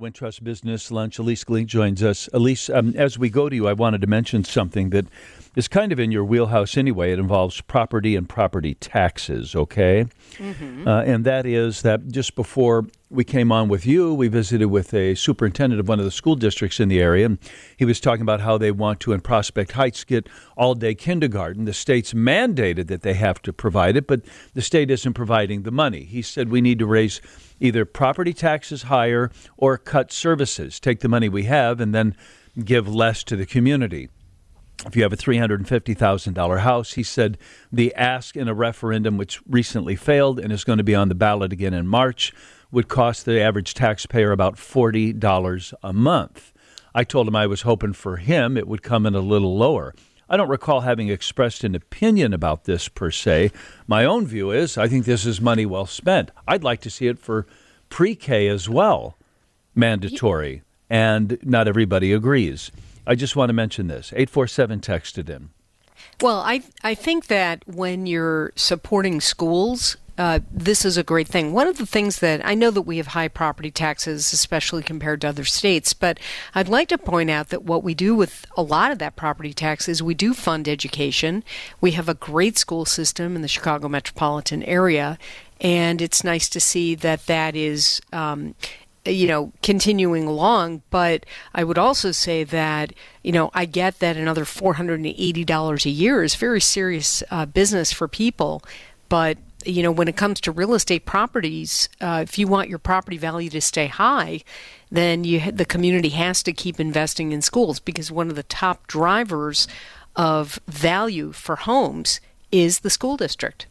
Wintrust Business Lunch. Ilyce Glink joins us. Ilyce, um, as we go to you, I wanted to mention something that is kind of in your wheelhouse anyway. It involves property and property taxes, okay? Mm-hmm. Uh, and that is that just before we came on with you, we visited with a superintendent of one of the school districts in the area. And he was talking about how they want to, in Prospect Heights, get all day kindergarten. The state's mandated that they have to provide it, but the state isn't providing the money. He said we need to raise either property taxes higher or cut services, take the money we have, and then give less to the community if you have a $350,000 house, he said the ask in a referendum, which recently failed and is going to be on the ballot again in March, would cost the average taxpayer about $40 a month. I told him I was hoping for him it would come in a little lower. I don't recall having expressed an opinion about this per se. My own view is I think this is money well spent. I'd like to see it for pre K as well, mandatory, and not everybody agrees. I just want to mention this. 847 texted in. Well, I I think that when you're supporting schools, uh, this is a great thing. One of the things that I know that we have high property taxes, especially compared to other states, but I'd like to point out that what we do with a lot of that property tax is we do fund education. We have a great school system in the Chicago metropolitan area, and it's nice to see that that is um, you know, continuing along. But I would also say that, you know, I get that another $480 a year is very serious uh, business for people. But, you know, when it comes to real estate properties, uh, if you want your property value to stay high, then you the community has to keep investing in schools because one of the top drivers of value for homes is the school district.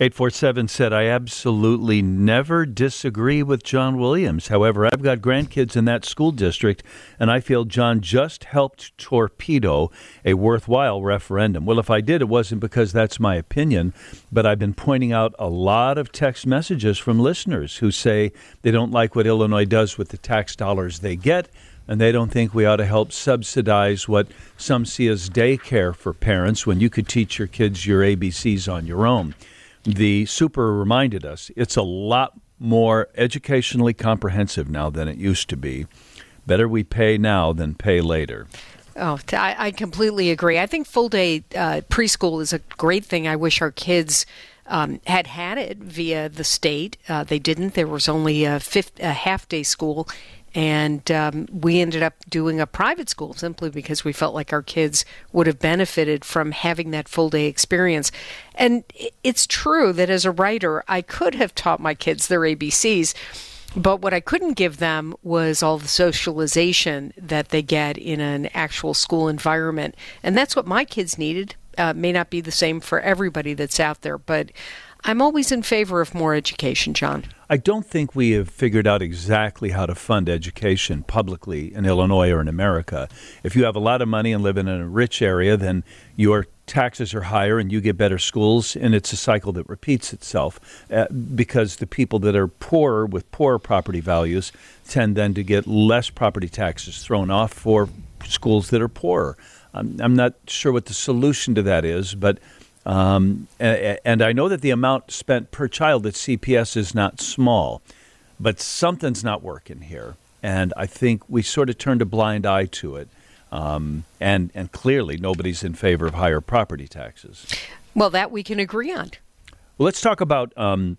847 said, I absolutely never disagree with John Williams. However, I've got grandkids in that school district, and I feel John just helped torpedo a worthwhile referendum. Well, if I did, it wasn't because that's my opinion, but I've been pointing out a lot of text messages from listeners who say they don't like what Illinois does with the tax dollars they get and they don't think we ought to help subsidize what some see as daycare for parents when you could teach your kids your ABCs on your own the super reminded us it's a lot more educationally comprehensive now than it used to be. Better we pay now than pay later. Oh, I, completely agree. I think full day uh, preschool is a great thing. I wish our kids um, had had it via the state. Uh, they didn't. There was only a, fifth, a half day school and um, we ended up doing a private school simply because we felt like our kids would have benefited from having that full day experience. And it's true that as a writer, I could have taught my kids their ABCs. But what I couldn't give them was all the socialization that they get in an actual school environment. And that's what my kids needed. Uh, may not be the same for everybody that's out there, but I'm always in favor of more education, John. I don't think we have figured out exactly how to fund education publicly in Illinois or in America. If you have a lot of money and live in a rich area, then your taxes are higher and you get better schools, and it's a cycle that repeats itself uh, because the people that are poorer with poorer property values tend then to get less property taxes thrown off for schools that are poorer. Um, I'm not sure what the solution to that is, but um, and I know that the amount spent per child at CPS is not small, but something's not working here. And I think we sort of turned a blind eye to it. Um, and, and clearly, nobody's in favor of higher property taxes. Well, that we can agree on. Well, let's talk about um,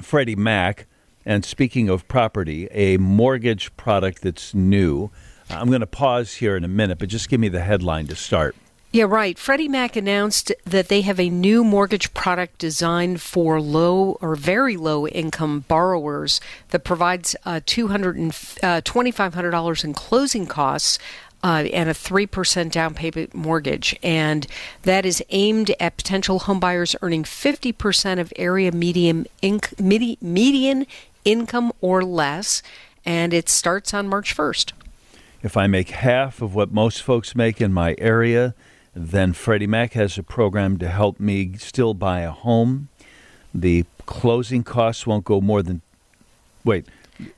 Freddie Mac. And speaking of property, a mortgage product that's new. I'm going to pause here in a minute, but just give me the headline to start. Yeah, right. Freddie Mac announced that they have a new mortgage product designed for low or very low income borrowers that provides uh, $2,500 uh, in closing costs. Uh, and a 3% down payment mortgage. And that is aimed at potential homebuyers earning 50% of area median, inc- median income or less. And it starts on March 1st. If I make half of what most folks make in my area, then Freddie Mac has a program to help me still buy a home. The closing costs won't go more than wait.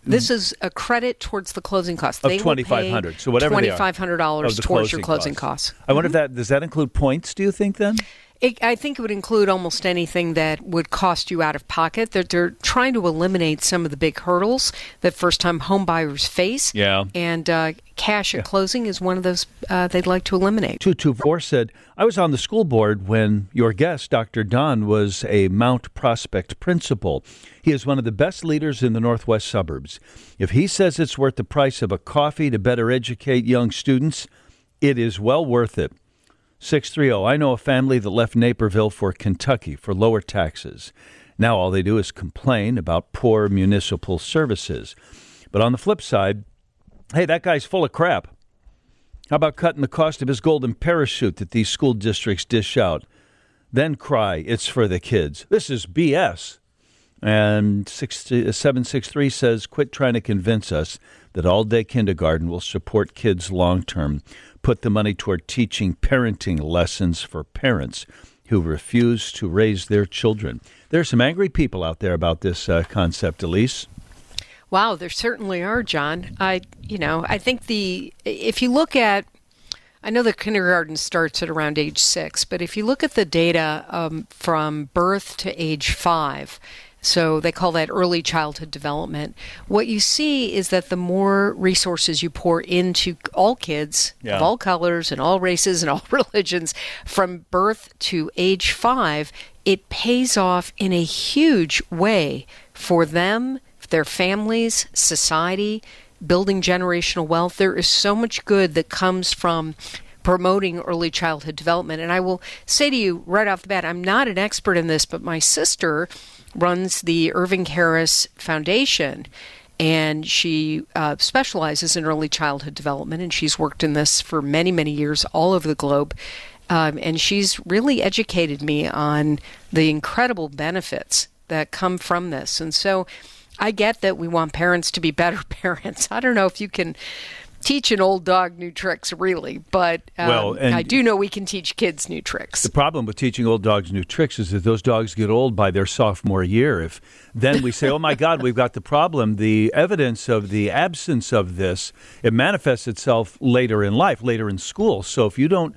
This is a credit towards the closing costs. Of twenty five hundred. So whatever twenty five hundred dollars towards your closing costs. costs. I wonder mm-hmm. if that does that include points. Do you think then? It, I think it would include almost anything that would cost you out of pocket. They're, they're trying to eliminate some of the big hurdles that first-time homebuyers face. Yeah. And uh, cash at closing is one of those uh, they'd like to eliminate. 224 said, I was on the school board when your guest, Dr. Don, was a Mount Prospect principal. He is one of the best leaders in the northwest suburbs. If he says it's worth the price of a coffee to better educate young students, it is well worth it. 630, I know a family that left Naperville for Kentucky for lower taxes. Now all they do is complain about poor municipal services. But on the flip side, hey, that guy's full of crap. How about cutting the cost of his golden parachute that these school districts dish out? Then cry, it's for the kids. This is BS. And uh, 763 says, quit trying to convince us that all day kindergarten will support kids long term. Put the money toward teaching parenting lessons for parents who refuse to raise their children. There are some angry people out there about this uh, concept, Ilyce. Wow, there certainly are, John. I, you know, I think the if you look at, I know the kindergarten starts at around age six, but if you look at the data um, from birth to age five, so they call that early childhood development. What you see is that the more resources you pour into all kids Yeah. of all colors and all races and all religions from birth to age five, it pays off in a huge way for them, their families, society, building generational wealth. There is so much good that comes from promoting early childhood development. And I will say to you right off the bat, I'm not an expert in this, but my sister runs the Irving Harris Foundation. And she uh, specializes in early childhood development, and she's worked in this for many, many years all over the globe. Um, and she's really educated me on the incredible benefits that come from this. And so I get that we want parents to be better parents. I don't know if you can teach an old dog new tricks, really, but um, Well, I do know we can teach kids new tricks. The problem with teaching old dogs new tricks is that those dogs get old by their sophomore year. If then we say, "Oh my God, we've got the problem," the evidence of the absence of this it manifests itself later in life, later in school. So if you don't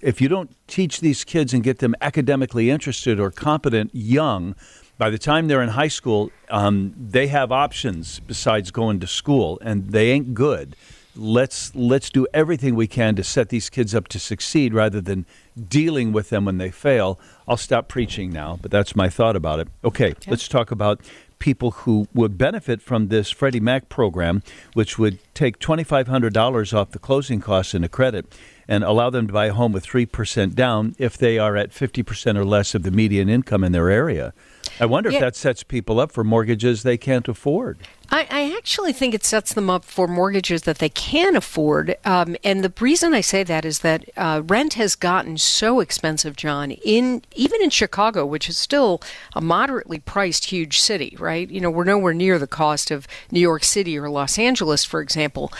if you don't teach these kids and get them academically interested or competent young, by the time they're in high school, um, they have options besides going to school, and they ain't good. Let's let's do everything we can to set these kids up to succeed rather than dealing with them when they fail. I'll stop preaching now, but that's my thought about it. Okay, let's talk about people who would benefit from this Freddie Mac program, which would take $2,500 off the closing costs in a credit and allow them to buy a home with 3% down if they are at 50% or less of the median income in their area. I wonder Yeah. if that sets people up for mortgages they can't afford. I, I actually think it sets them up for mortgages that they can afford. Um, and the reason I say that is that uh, rent has gotten so expensive, John, in even in Chicago, which is still a moderately priced huge city, right? You know, we're nowhere near the cost of New York City or Los Angeles, for example.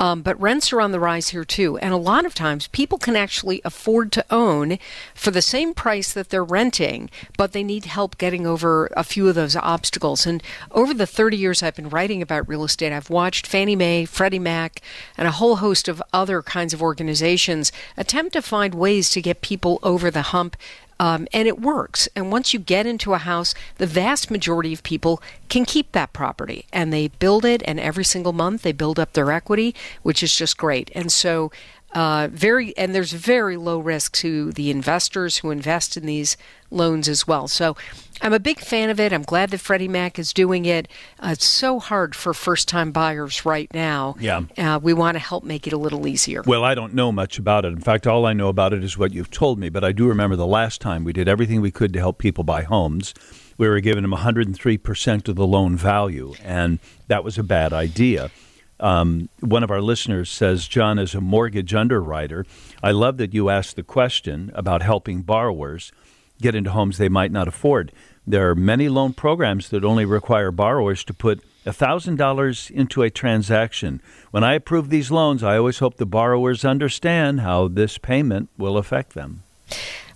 Um, but rents are on the rise here too. And a lot of times people can actually afford to own for the same price that they're renting, but they need help getting over a few of those obstacles. And over the 30 years I've been writing about real estate, I've watched Fannie Mae, Freddie Mac, and a whole host of other kinds of organizations attempt to find ways to get people over the hump. Um, and it works. And once you get into a house, the vast majority of people can keep that property and they build it. And every single month they build up their equity, which is just great. And so, uh, very and there's very low risk to the investors who invest in these loans as well. So I'm a big fan of it. I'm glad that Freddie Mac is doing it. Uh, it's so hard for first time buyers right now. Yeah. Uh, we want to help make it a little easier. Well, I don't know much about it. In fact, all I know about it is what you've told me. But I do remember the last time we did everything we could to help people buy homes. We were giving them 103% of the loan value, and that was a bad idea. Um, one of our listeners says, John, as a mortgage underwriter, I love that you asked the question about helping borrowers get into homes they might not afford. There are many loan programs that only require borrowers to put $1,000 into a transaction. When I approve these loans, I always hope the borrowers understand how this payment will affect them.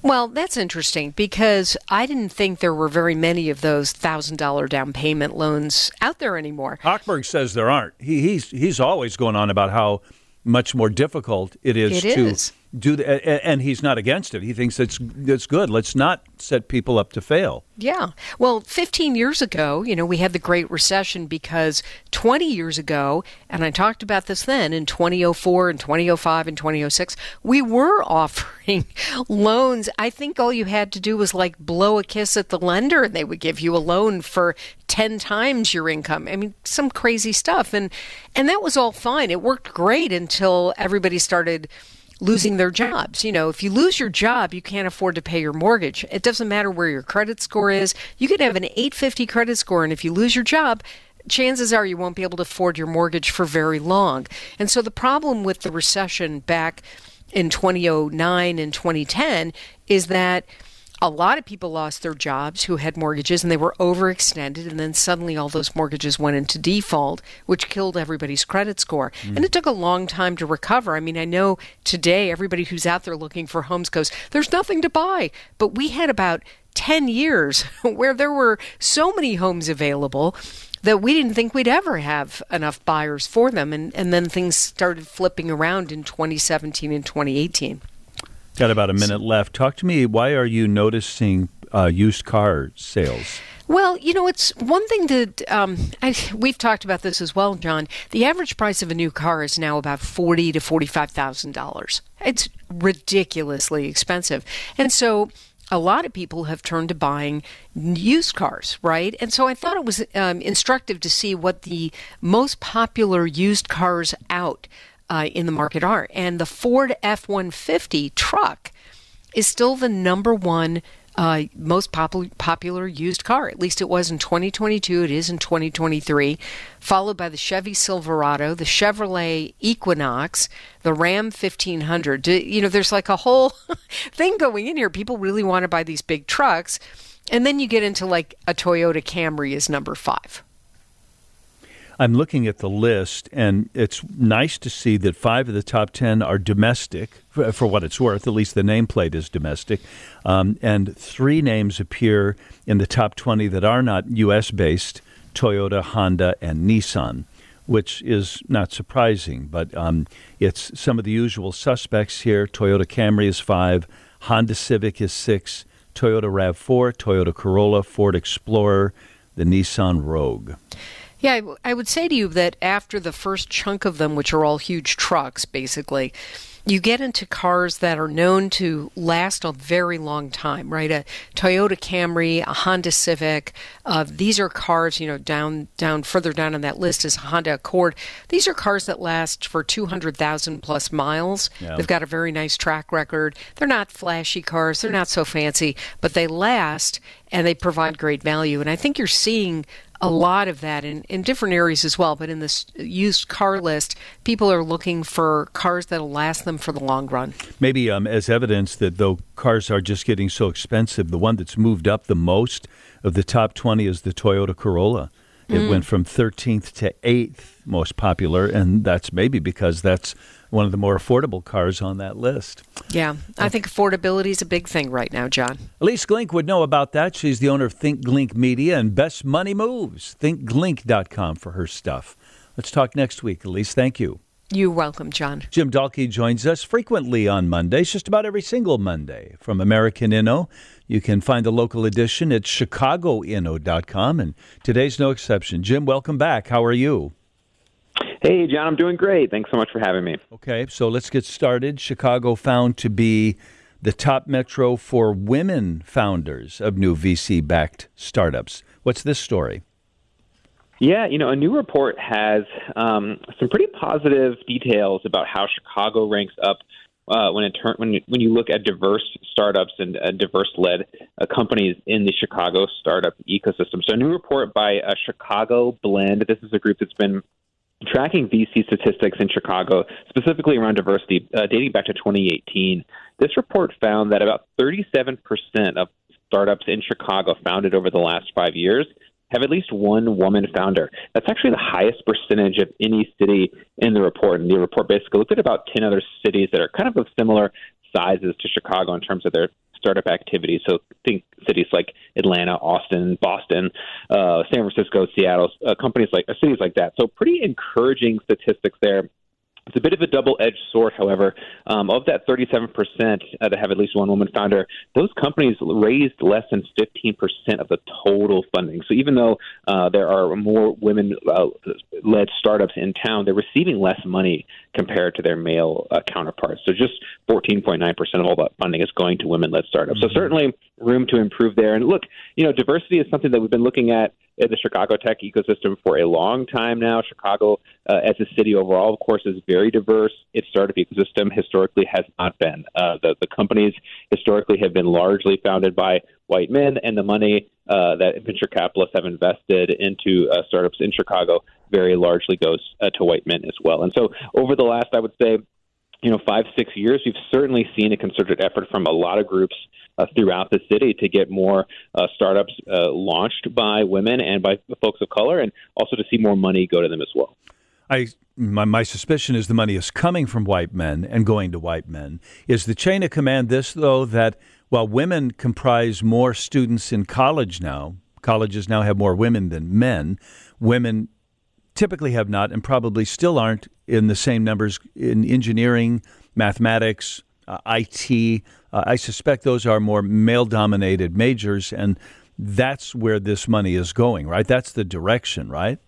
Well, that's interesting because I didn't think there were very many of those thousand dollar down payment loans out there anymore. Hochberg says there aren't. He, he's, he's always going on about how much more difficult it is It to is. Do the, and he's not against it. He thinks it's it's good. Let's not set people up to fail. Yeah. Well, 15 years ago, you know, we had the Great Recession because 20 years ago, and I talked about this then in 2004 and 2005 and 2006, we were offering loans. I think all you had to do was like blow a kiss at the lender and they would give you a loan for 10 times your income. I mean, some crazy stuff. And and that was all fine. It worked great until everybody started losing their jobs. You know, if you lose your job, you can't afford to pay your mortgage. It doesn't matter where your credit score is. You could have an 850 credit score, and if you lose your job, chances are you won't be able to afford your mortgage for very long. And so the problem with the recession back in 2009 and 2010 is that a lot of people lost their jobs who had mortgages and they were overextended and then suddenly all those mortgages went into default which killed everybody's credit score. Mm. and it took a long time to recover. I mean i know today everybody who's out there looking for homes goes there's nothing to buy. But we had about 10 years where there were so many homes available that we didn't think we'd ever have enough buyers for them. And, and then things started flipping around in 2017 and 2018 Got about a minute left. Talk to me. Why are you noticing uh, used car sales? Well, you know, it's one thing that um, I, we've talked about this as well, John. The average price of a new car is now about forty to forty-five thousand dollars. It's ridiculously expensive, and so a lot of people have turned to buying used cars, right? And so I thought it was um, instructive to see what the most popular used cars out uh, in the market are. And the Ford F 150 truck is still the number one uh, most pop- popular used car. At least it was in 2022. It is in 2023. Followed by the Chevy Silverado, the Chevrolet Equinox, the Ram 1500. You know, there's like a whole thing going in here. People really want to buy these big trucks. And then you get into like a Toyota Camry is number five. I'm looking at the list, and it's nice to see that five of the top 10 are domestic, for, for what it's worth. At least the nameplate is domestic. Um, and three names appear in the top 20 that are not U.S. based Toyota, Honda, and Nissan, which is not surprising. But um, it's some of the usual suspects here. Toyota Camry is five, Honda Civic is six, Toyota RAV4, Toyota Corolla, Ford Explorer, the Nissan Rogue. Yeah, I would say to you that after the first chunk of them, which are all huge trucks, basically, you get into cars that are known to last a very long time, right? A Toyota Camry, a Honda Civic. Uh, these are cars, you know, down down further down on that list is Honda Accord. These are cars that last for two hundred thousand plus miles. Yeah. They've got a very nice track record. They're not flashy cars. They're not so fancy, but they last and they provide great value. And I think you're seeing a lot of that in, in different areas as well. But in this used car list, people are looking for cars that'll last them for the long run. Maybe um, as evidence that though cars are just getting so expensive, the one that's moved up the most of the top 20 is the Toyota Corolla. It mm. went from 13th to 8th most popular, and that's maybe because that's one of the more affordable cars on that list. Yeah, I think affordability is a big thing right now, John. Ilyce Glink would know about that. She's the owner of Think Glink Media and Best Money Moves. ThinkGlink.com for her stuff. Let's talk next week. Ilyce, thank you. You're welcome, John. Jim Dallke joins us frequently on Mondays, just about every single Monday from American Inno. You can find the local edition at chicagoinno.com, and today's no exception. Jim, welcome back. How are you? Hey, John, I'm doing great. Thanks so much for having me. Okay, so let's get started. Chicago found to be the top metro for women founders of new VC backed startups. What's this story? Yeah, you know, a new report has um, some pretty positive details about how Chicago ranks up uh, when it turn when you, when you look at diverse startups and uh, diverse led uh, companies in the Chicago startup ecosystem. So, a new report by a Chicago Blend. This is a group that's been tracking VC statistics in Chicago, specifically around diversity, uh, dating back to 2018. This report found that about 37% of startups in Chicago founded over the last five years have at least one woman founder. That's actually the highest percentage of any city in the report. And the report basically looked at about 10 other cities that are kind of of similar sizes to Chicago in terms of their startup activities. So think cities like Atlanta, Austin, Boston, uh, San Francisco, Seattle, uh, companies like uh, cities like that. So pretty encouraging statistics there It's a bit of a double-edged sword, however. Um, of that 37% uh, that have at least one woman founder, those companies raised less than 15% of the total funding. So even though uh, there are more women-led uh, startups in town, they're receiving less money compared to their male uh, counterparts. So just 14.9% of all that funding is going to women-led startups. Mm-hmm. So certainly room to improve there. And look, you know, diversity is something that we've been looking at in the Chicago tech ecosystem for a long time now. Chicago, uh, as a city overall, of course, is very diverse. Its startup ecosystem historically has not been. Uh, the, the companies historically have been largely founded by white men, and the money uh, that venture capitalists have invested into uh, startups in Chicago very largely goes uh, to white men as well. And so, over the last, I would say, you know, five, six years, we've certainly seen a concerted effort from a lot of groups uh, throughout the city to get more uh, startups uh, launched by women and by folks of color, and also to see more money go to them as well. I my, my suspicion is the money is coming from white men and going to white men. Is the chain of command this though that while women comprise more students in college now, colleges now have more women than men. Women typically have not and probably still aren't in the same numbers in engineering, mathematics, uh, IT. Uh, I suspect those are more male dominated majors, and that's where this money is going, right? That's the direction, right?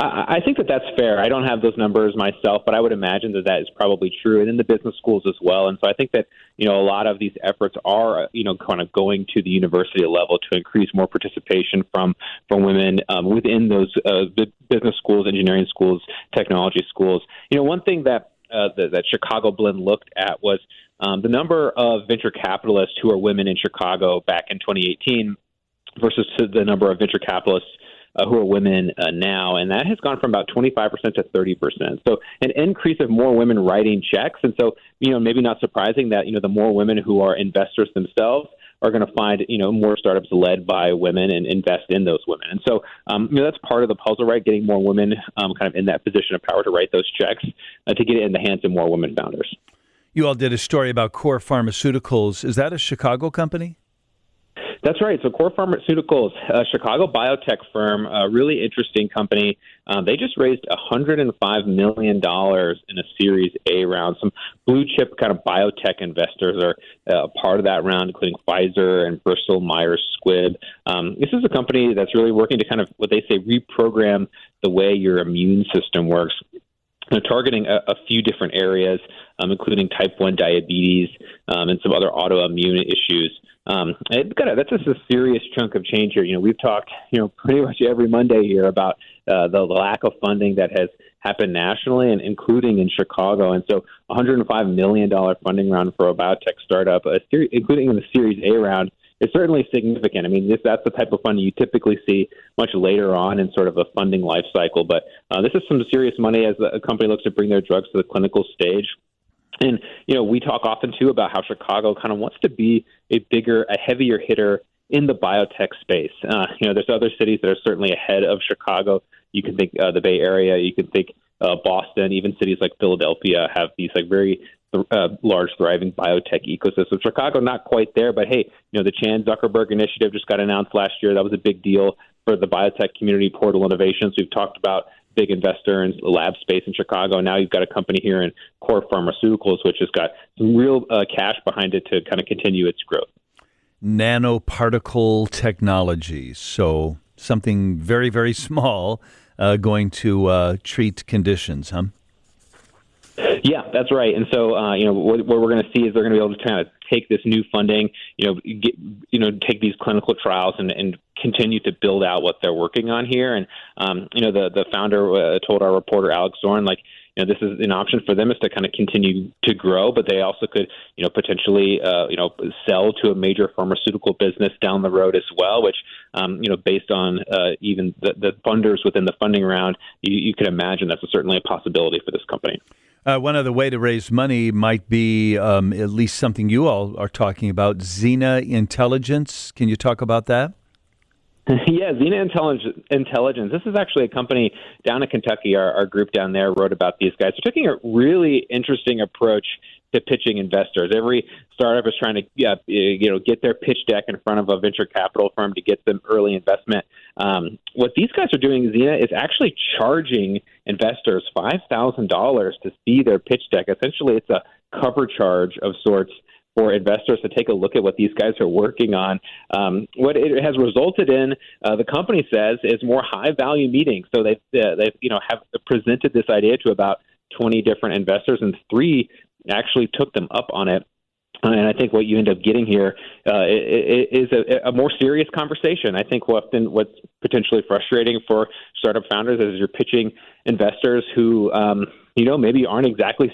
I think that that's fair. I don't have those numbers myself, but I would imagine that that is probably true, and in the business schools as well. And so I think that you know a lot of these efforts are you know kind of going to the university level to increase more participation from from women um, within those uh, business schools, engineering schools, technology schools. You know, one thing that uh, that, that Chicago Blend looked at was um, the number of venture capitalists who are women in Chicago back in 2018 versus the number of venture capitalists uh, who are women uh, now, and that has gone from about 25% to 30%. So an increase of more women writing checks, and so you know maybe not surprising that you know the more women who are investors themselves are going to find you know more startups led by women and invest in those women. And so um, you know that's part of the puzzle, right? Getting more women um, kind of in that position of power to write those checks uh, to get it in the hands of more women founders. You all did a story about COUR Pharmaceuticals. Is that a Chicago company? That's right. So COUR Pharmaceuticals, a Chicago biotech firm, a really interesting company. Uh, they just raised $105 million in a Series A round. Some blue chip kind of biotech investors are uh, part of that round, including Pfizer and Bristol Myers Squibb. Um, this is a company that's really working to kind of what they say reprogram the way your immune system works. They're targeting a, a few different areas, um, including type 1 diabetes um, and some other autoimmune issues. Um, it that's just a serious chunk of change here. You know, we've talked, you know, pretty much every Monday here about uh, the, lack of funding that has happened nationally and including in Chicago. And so, 105 million dollar funding round for a biotech startup, a ser- including in the Series A round, is certainly significant. I mean, this, that's the type of funding you typically see much later on in sort of a funding life cycle. But uh, this is some serious money as a company looks to bring their drugs to the clinical stage. And you know, we talk often too about how Chicago kind of wants to be a bigger, a heavier hitter in the biotech space. Uh, you know, there's other cities that are certainly ahead of Chicago. You can think uh, the Bay Area. You can think uh, Boston. Even cities like Philadelphia have these like very uh, large, thriving biotech ecosystem. Chicago, not quite there, but hey, you know, the Chan Zuckerberg Initiative just got announced last year. That was a big deal for the biotech community. Portal Innovations. We've talked about big investor in lab space in Chicago. Now you've got a company here in COUR Pharmaceuticals, which has got some real uh, cash behind it to kind of continue its growth. Nanoparticle technology. So something very, very small uh, going to uh, treat conditions, huh? Yeah, that's right. And so, uh, you know, what, what we're going to see is they're going to be able to kind of take this new funding, you know, get, you know, take these clinical trials and, and continue to build out what they're working on here. And, um, you know, the the founder uh, told our reporter Alex Zorn, like, you know, this is an option for them is to kind of continue to grow, but they also could, you know, potentially, uh, you know, sell to a major pharmaceutical business down the road as well. Which, um, you know, based on uh, even the, the funders within the funding round, you, you could imagine that's a, certainly a possibility for this company. Uh, one other way to raise money might be um, at least something you all are talking about Xena Intelligence. Can you talk about that? yeah, Zena Intelligence. Intelligence. This is actually a company down in Kentucky. Our, our group down there wrote about these guys. They're taking a really interesting approach to pitching investors. Every startup is trying to yeah, you know get their pitch deck in front of a venture capital firm to get them early investment. Um, what these guys are doing, Zena, is actually charging investors five thousand dollars to see their pitch deck. Essentially, it's a cover charge of sorts for investors to take a look at what these guys are working on. Um, what it has resulted in, uh, the company says, is more high value meetings. So they've uh, they you know have presented this idea to about 20 different investors, and three actually took them up on it. And I think what you end up getting here uh, is a, a, more serious conversation. I think often what's potentially frustrating for startup founders is you're pitching investors who, um, you know, maybe aren't exactly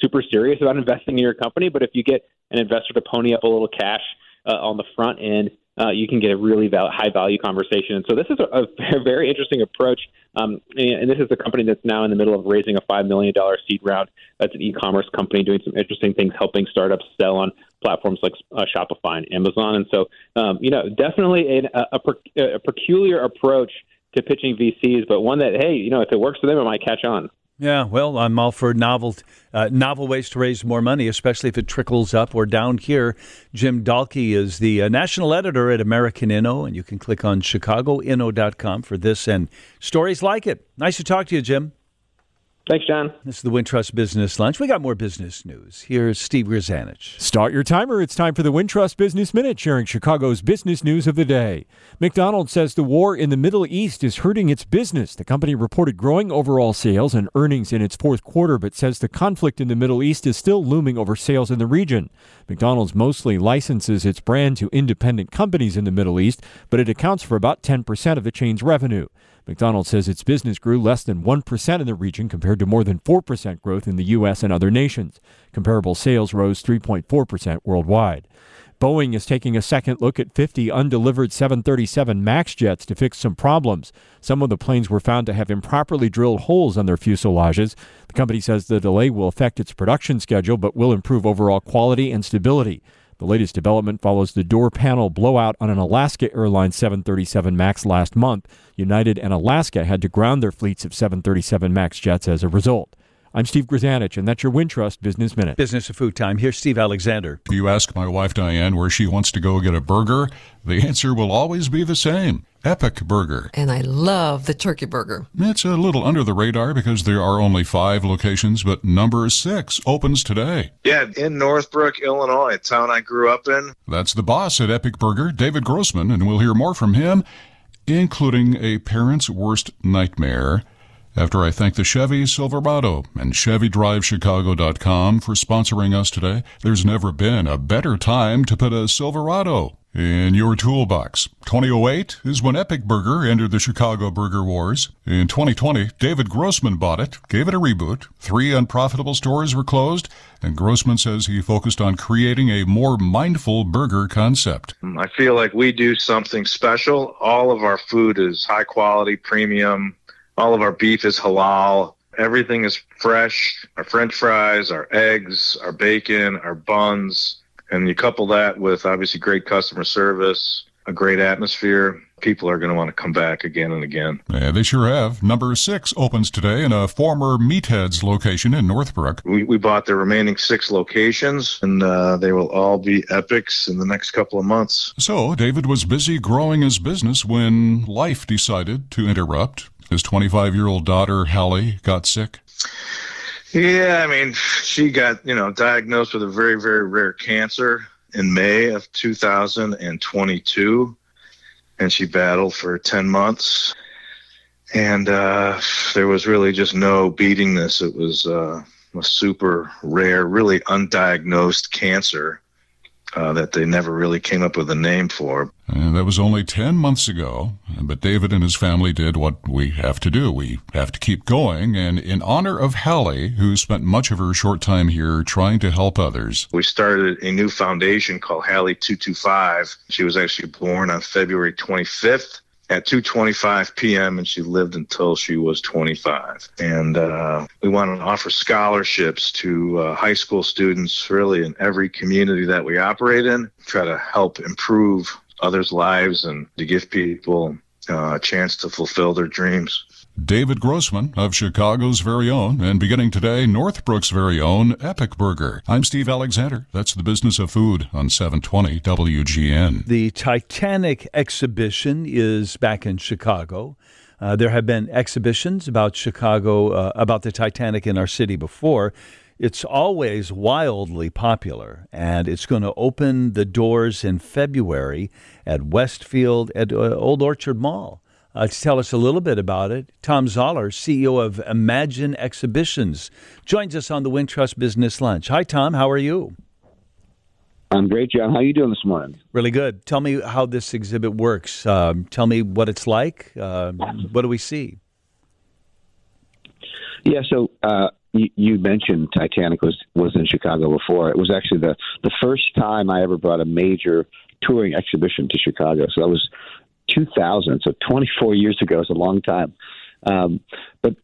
super serious about investing in your company. But if you get an investor to pony up a little cash uh, on the front end, uh, you can get a really val- high value conversation. And so this is a, a very interesting approach. Um, and, this is a company that's now in the middle of raising a $5 million seed round. That's an e commerce company doing some interesting things, helping startups sell on platforms like uh, Shopify and Amazon. And so, um, you know, definitely a, a, a peculiar approach to pitching VCs, but one that, hey, you know, if it works for them, it might catch on. Yeah, well, I'm all for novel, uh, novel ways to raise more money, especially if it trickles up or down here. Jim Dallke is the uh, national editor at American Inno, and you can click on chicagoinno.com for this and stories like it. Nice to talk to you, Jim. Thanks, John. This is the Wintrust Business Lunch. We got more business news. Here's Steve Grzanich. Start your timer. It's time for the Wintrust Business Minute, sharing Chicago's business news of the day. McDonald's says the war in the Middle East is hurting its business. The company reported growing overall sales and earnings in its fourth quarter, but says the conflict in the Middle East is still looming over sales in the region. McDonald's mostly licenses its brand to independent companies in the Middle East, but it accounts for about 10% of the chain's revenue. McDonald's says its business grew less than 1% in the region compared to more than 4% growth in the U.S. and other nations. Comparable sales rose 3.4% worldwide. Boeing is taking a second look at 50 undelivered 737 MAX jets to fix some problems. Some of the planes were found to have improperly drilled holes on their fuselages. The company says the delay will affect its production schedule but will improve overall quality and stability. The latest development follows the door panel blowout on an Alaska Airlines 737 MAX last month. United and Alaska had to ground their fleets of 737 MAX jets as a result. I'm Steve Grzanich, and that's your Wintrust Business Minute. Business of Food Time. Here's Steve Alexander. You ask my wife Diane where she wants to go get a burger, the answer will always be the same. Epic Burger. And I love the turkey burger. It's a little under the radar because there are only five locations, but number six opens today. Yeah, in Northbrook, Illinois, a town I grew up in. That's the boss at Epic Burger, David Grossman, and we'll hear more from him, including a parent's worst nightmare after I thank the Chevy Silverado and ChevyDriveChicago.com for sponsoring us today, there's never been a better time to put a Silverado in your toolbox. 2008 is when Epic Burger entered the Chicago Burger Wars. In 2020, David Grossman bought it, gave it a reboot. Three unprofitable stores were closed, and Grossman says he focused on creating a more mindful burger concept. I feel like we do something special. All of our food is high quality, premium, all of our beef is halal. Everything is fresh. Our french fries, our eggs, our bacon, our buns. And you couple that with obviously great customer service, a great atmosphere, people are going to want to come back again and again. Yeah, they sure have. Number six opens today in a former Meatheads location in Northbrook. We, we bought the remaining six locations, and uh, they will all be epics in the next couple of months. So, David was busy growing his business when life decided to interrupt. His 25 year old daughter, Hallie, got sick. Yeah, I mean, she got, you know, diagnosed with a very, very rare cancer in May of 2022. And she battled for 10 months. And uh, there was really just no beating this. It was uh, a super rare, really undiagnosed cancer uh, that they never really came up with a name for. And that was only 10 months ago, but David and his family did what we have to do. We have to keep going. And in honor of Hallie, who spent much of her short time here trying to help others, we started a new foundation called Hallie 225. She was actually born on February 25th at 2:25 p.m. and she lived until she was 25. And uh, we want to offer scholarships to uh, high school students, really in every community that we operate in. Try to help improve others' lives and to give people uh, a chance to fulfill their dreams. David Grossman of Chicago's very own and beginning today, Northbrook's very own Epic Burger. I'm Steve Alexander. That's the business of food on 720 WGN. The Titanic exhibition is back in Chicago. Uh, there have been exhibitions about Chicago, uh, about the Titanic in our city before. It's always wildly popular, and it's going to open the doors in February at Westfield at uh, Old Orchard Mall. Uh, to tell us a little bit about it, Tom Zaller, CEO of Imagine Exhibitions, joins us on the Wintrust Business Lunch. Hi, Tom. How are you? I'm great, John. How are you doing this morning? Really good. Tell me how this exhibit works. Um, tell me what it's like. Uh, what do we see? Yeah, so uh, you, you, mentioned Titanic was was in Chicago before. It was actually the the first time I ever brought a major touring exhibition to Chicago. So that was 2000, so 24 years ago. is a long time. Um, but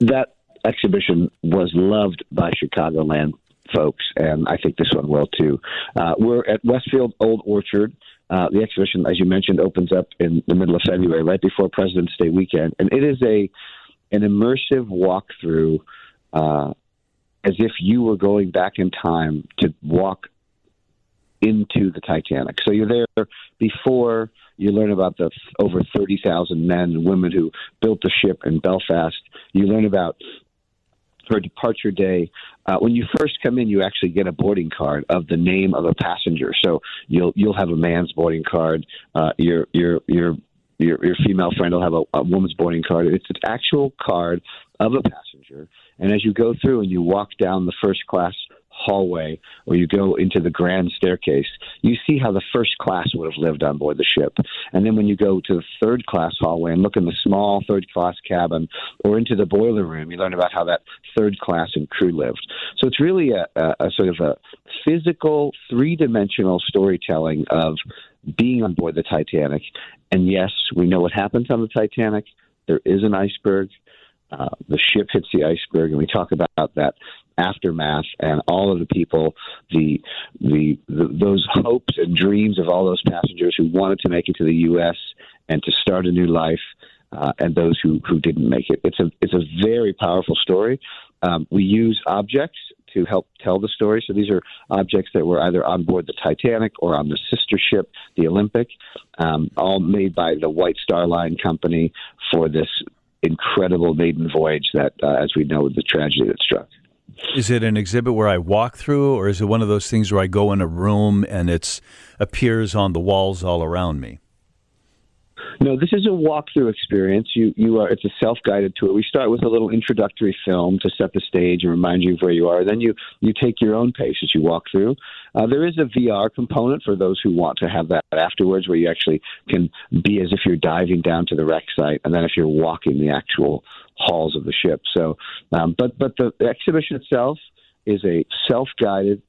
that exhibition was loved by Chicagoland folks, and I think this one will too. Uh, we're at Westfield Old Orchard. Uh, the exhibition, as you mentioned, opens up in the middle of February, right before President's Day weekend, and it is a an immersive walkthrough, uh, as if you were going back in time to walk into the Titanic. So you're there before you learn about the over 30,000 men and women who built the ship in Belfast. You learn about her departure day. Uh, when you first come in, you actually get a boarding card of the name of a passenger. So you'll you'll have a man's boarding card. Uh, your your your your your female friend will have a, a woman's boarding card. It's an actual card of a passenger. And as you go through and you walk down the first class hallway or you go into the grand staircase, you see how the first class would have lived on board the ship. And then when you go to the third class hallway and look in the small third class cabin or into the boiler room, you learn about how that third class and crew lived. So it's really a, a, a sort of a physical, three dimensional storytelling of being on board the Titanic. And yes, we know what happens on the Titanic. There is an iceberg. Uh, the ship hits the iceberg, and we talk about that aftermath and all of the people, the, the, the those hopes and dreams of all those passengers who wanted to make it to the U.S. and to start a new life, uh, and those who who didn't make it. It's a it's a very powerful story. Um, we use objects to help tell the story. So these are objects that were either on board the Titanic or on the sister ship, the Olympic, um, all made by the White Star Line Company for this incredible maiden voyage that, uh, as we know, the tragedy that struck. Is it an exhibit where I walk through, or is it one of those things where I go in a room and it appears on the walls all around me? No, this is a walkthrough experience. You you are it's a self guided tour. We start with a little introductory film to set the stage and remind you of where you are. Then you you take your own pace as you walk through. Uh, there is a VR component for those who want to have that afterwards, where you actually can be as if you're diving down to the wreck site, and then if you're walking the actual halls of the ship. So, um, but but the exhibition itself is a self guided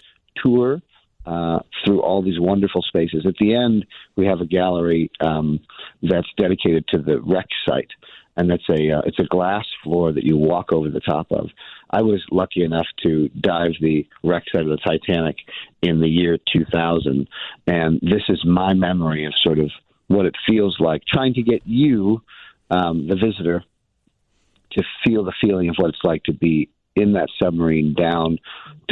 tour uh, through all these wonderful spaces. At the end, we have a gallery um, that's dedicated to the wreck site, and that's a uh, it's a glass floor that you walk over the top of. I was lucky enough to dive the wreck site of the Titanic in the year 2000, and this is my memory of sort of what it feels like trying to get you, um, the visitor, to feel the feeling of what it's like to be in that submarine down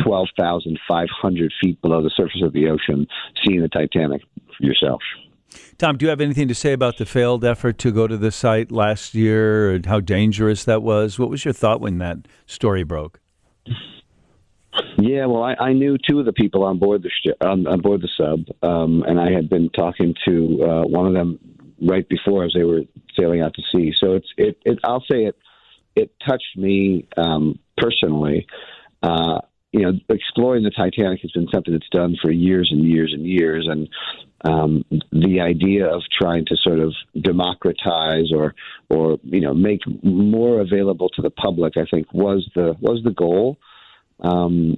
12,500 feet below the surface of the ocean, seeing the Titanic for yourself. Tom, do you have anything to say about the failed effort to go to the site last year and how dangerous that was? What was your thought when that story broke? Yeah, well, I, I knew two of the people on board the sh- on, on board the sub, um, and I had been talking to uh, one of them right before as they were sailing out to sea. So it's it, it I'll say it it touched me um, personally. Uh, you know, exploring the Titanic has been something that's done for years and years and years, and um, the idea of trying to sort of democratize or, or you know, make more available to the public, I think, was the was the goal. Um,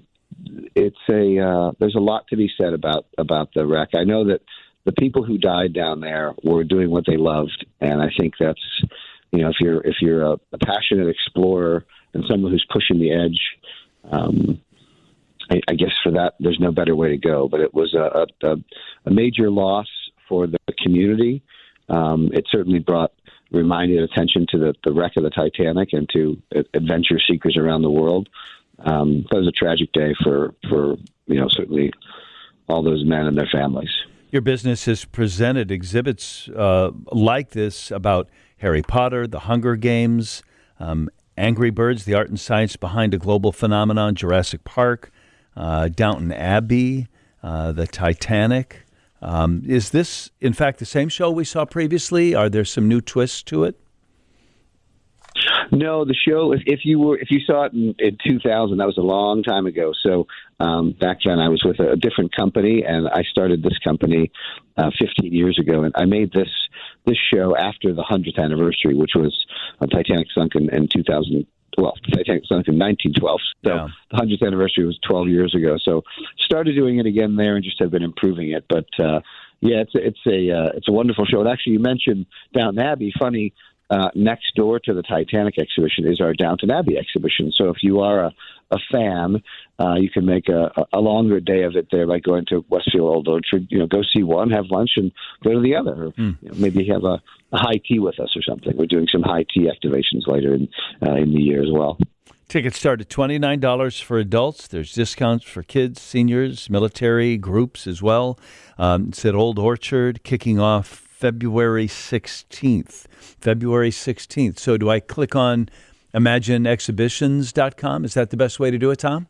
it's a uh, there's a lot to be said about about the wreck. I know that the people who died down there were doing what they loved, and I think that's you know if you're if you're a, a passionate explorer and someone who's pushing the edge. Um, I, I guess for that, there's no better way to go. But it was a, a, a major loss for the community. Um, it certainly brought reminded attention to the, the wreck of the Titanic and to adventure seekers around the world. Um, it was a tragic day for for you know certainly all those men and their families. Your business has presented exhibits uh, like this about Harry Potter, the Hunger Games, um, Angry Birds, the art and science behind a global phenomenon, Jurassic Park, uh, Downton Abbey, uh, the Titanic. Um, is this, in fact, the same show we saw previously? Are there some new twists to it? No, the show. If, you were, if you saw it in, in 2000, that was a long time ago. So um, back then, I was with a, a different company, and I started this company uh, 15 years ago, and I made this this show after the 100th anniversary, which was uh, Titanic sunk in, in 2000 well, Titanic sunk in 1912. So yeah. the 100th anniversary was 12 years ago. So started doing it again there and just have been improving it. But uh, yeah, it's a, it's a uh, it's a wonderful show. And actually, you mentioned Downton Abbey. Funny, uh, next door to the Titanic exhibition is our Downton Abbey exhibition. So if you are a, a fan, uh, you can make a, a longer day of it there by going to Westfield Old Orchard. You know, go see one, have lunch, and go to the other. Or mm. you know, maybe have a, a, high tea with us or something. We're doing some high tea activations later in uh, in the year as well. Tickets start at $29 for adults. There's discounts for kids, seniors, military groups as well. Um, it's at Old Orchard, kicking off February 16th. February 16th. So do I click on imagineexhibitions.com? Is that the best way to do it, Tom?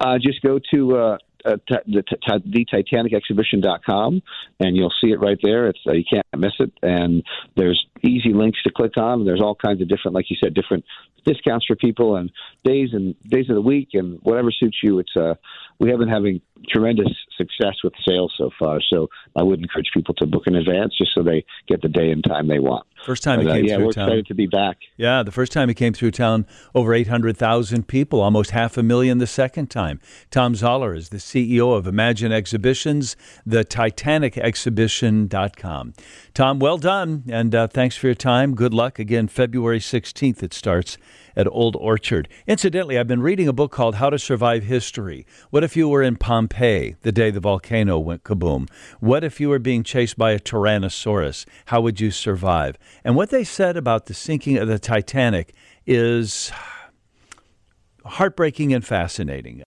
Uh, just go to uh, uh, t- the, t- the TitanicExhibition.com, and you'll see it right there. It's uh, you can't miss it, and there's easy links to click on. There's all kinds of different, like you said, different discounts for people and days and days of the week and whatever suits you. It's uh, we have been having tremendous success with sales so far. So I would encourage people to book in advance just so they get the day and time they want. First time but, he uh, came uh, yeah, through we're excited to be back. Yeah, the first time he came through town, over 800,000 people, almost half a million the second time. Tom Zaller is the CEO of Imagine Exhibitions, the TitanicExhibition.com. Tom, well done, and uh, thanks for your time. Good luck. Again, February 16th it starts at Old Orchard. Incidentally, I've been reading a book called How to Survive History. What if you were in Pompeii the day the volcano went kaboom? What if you were being chased by a Tyrannosaurus? How would you survive? And what they said about the sinking of the Titanic is heartbreaking and fascinating.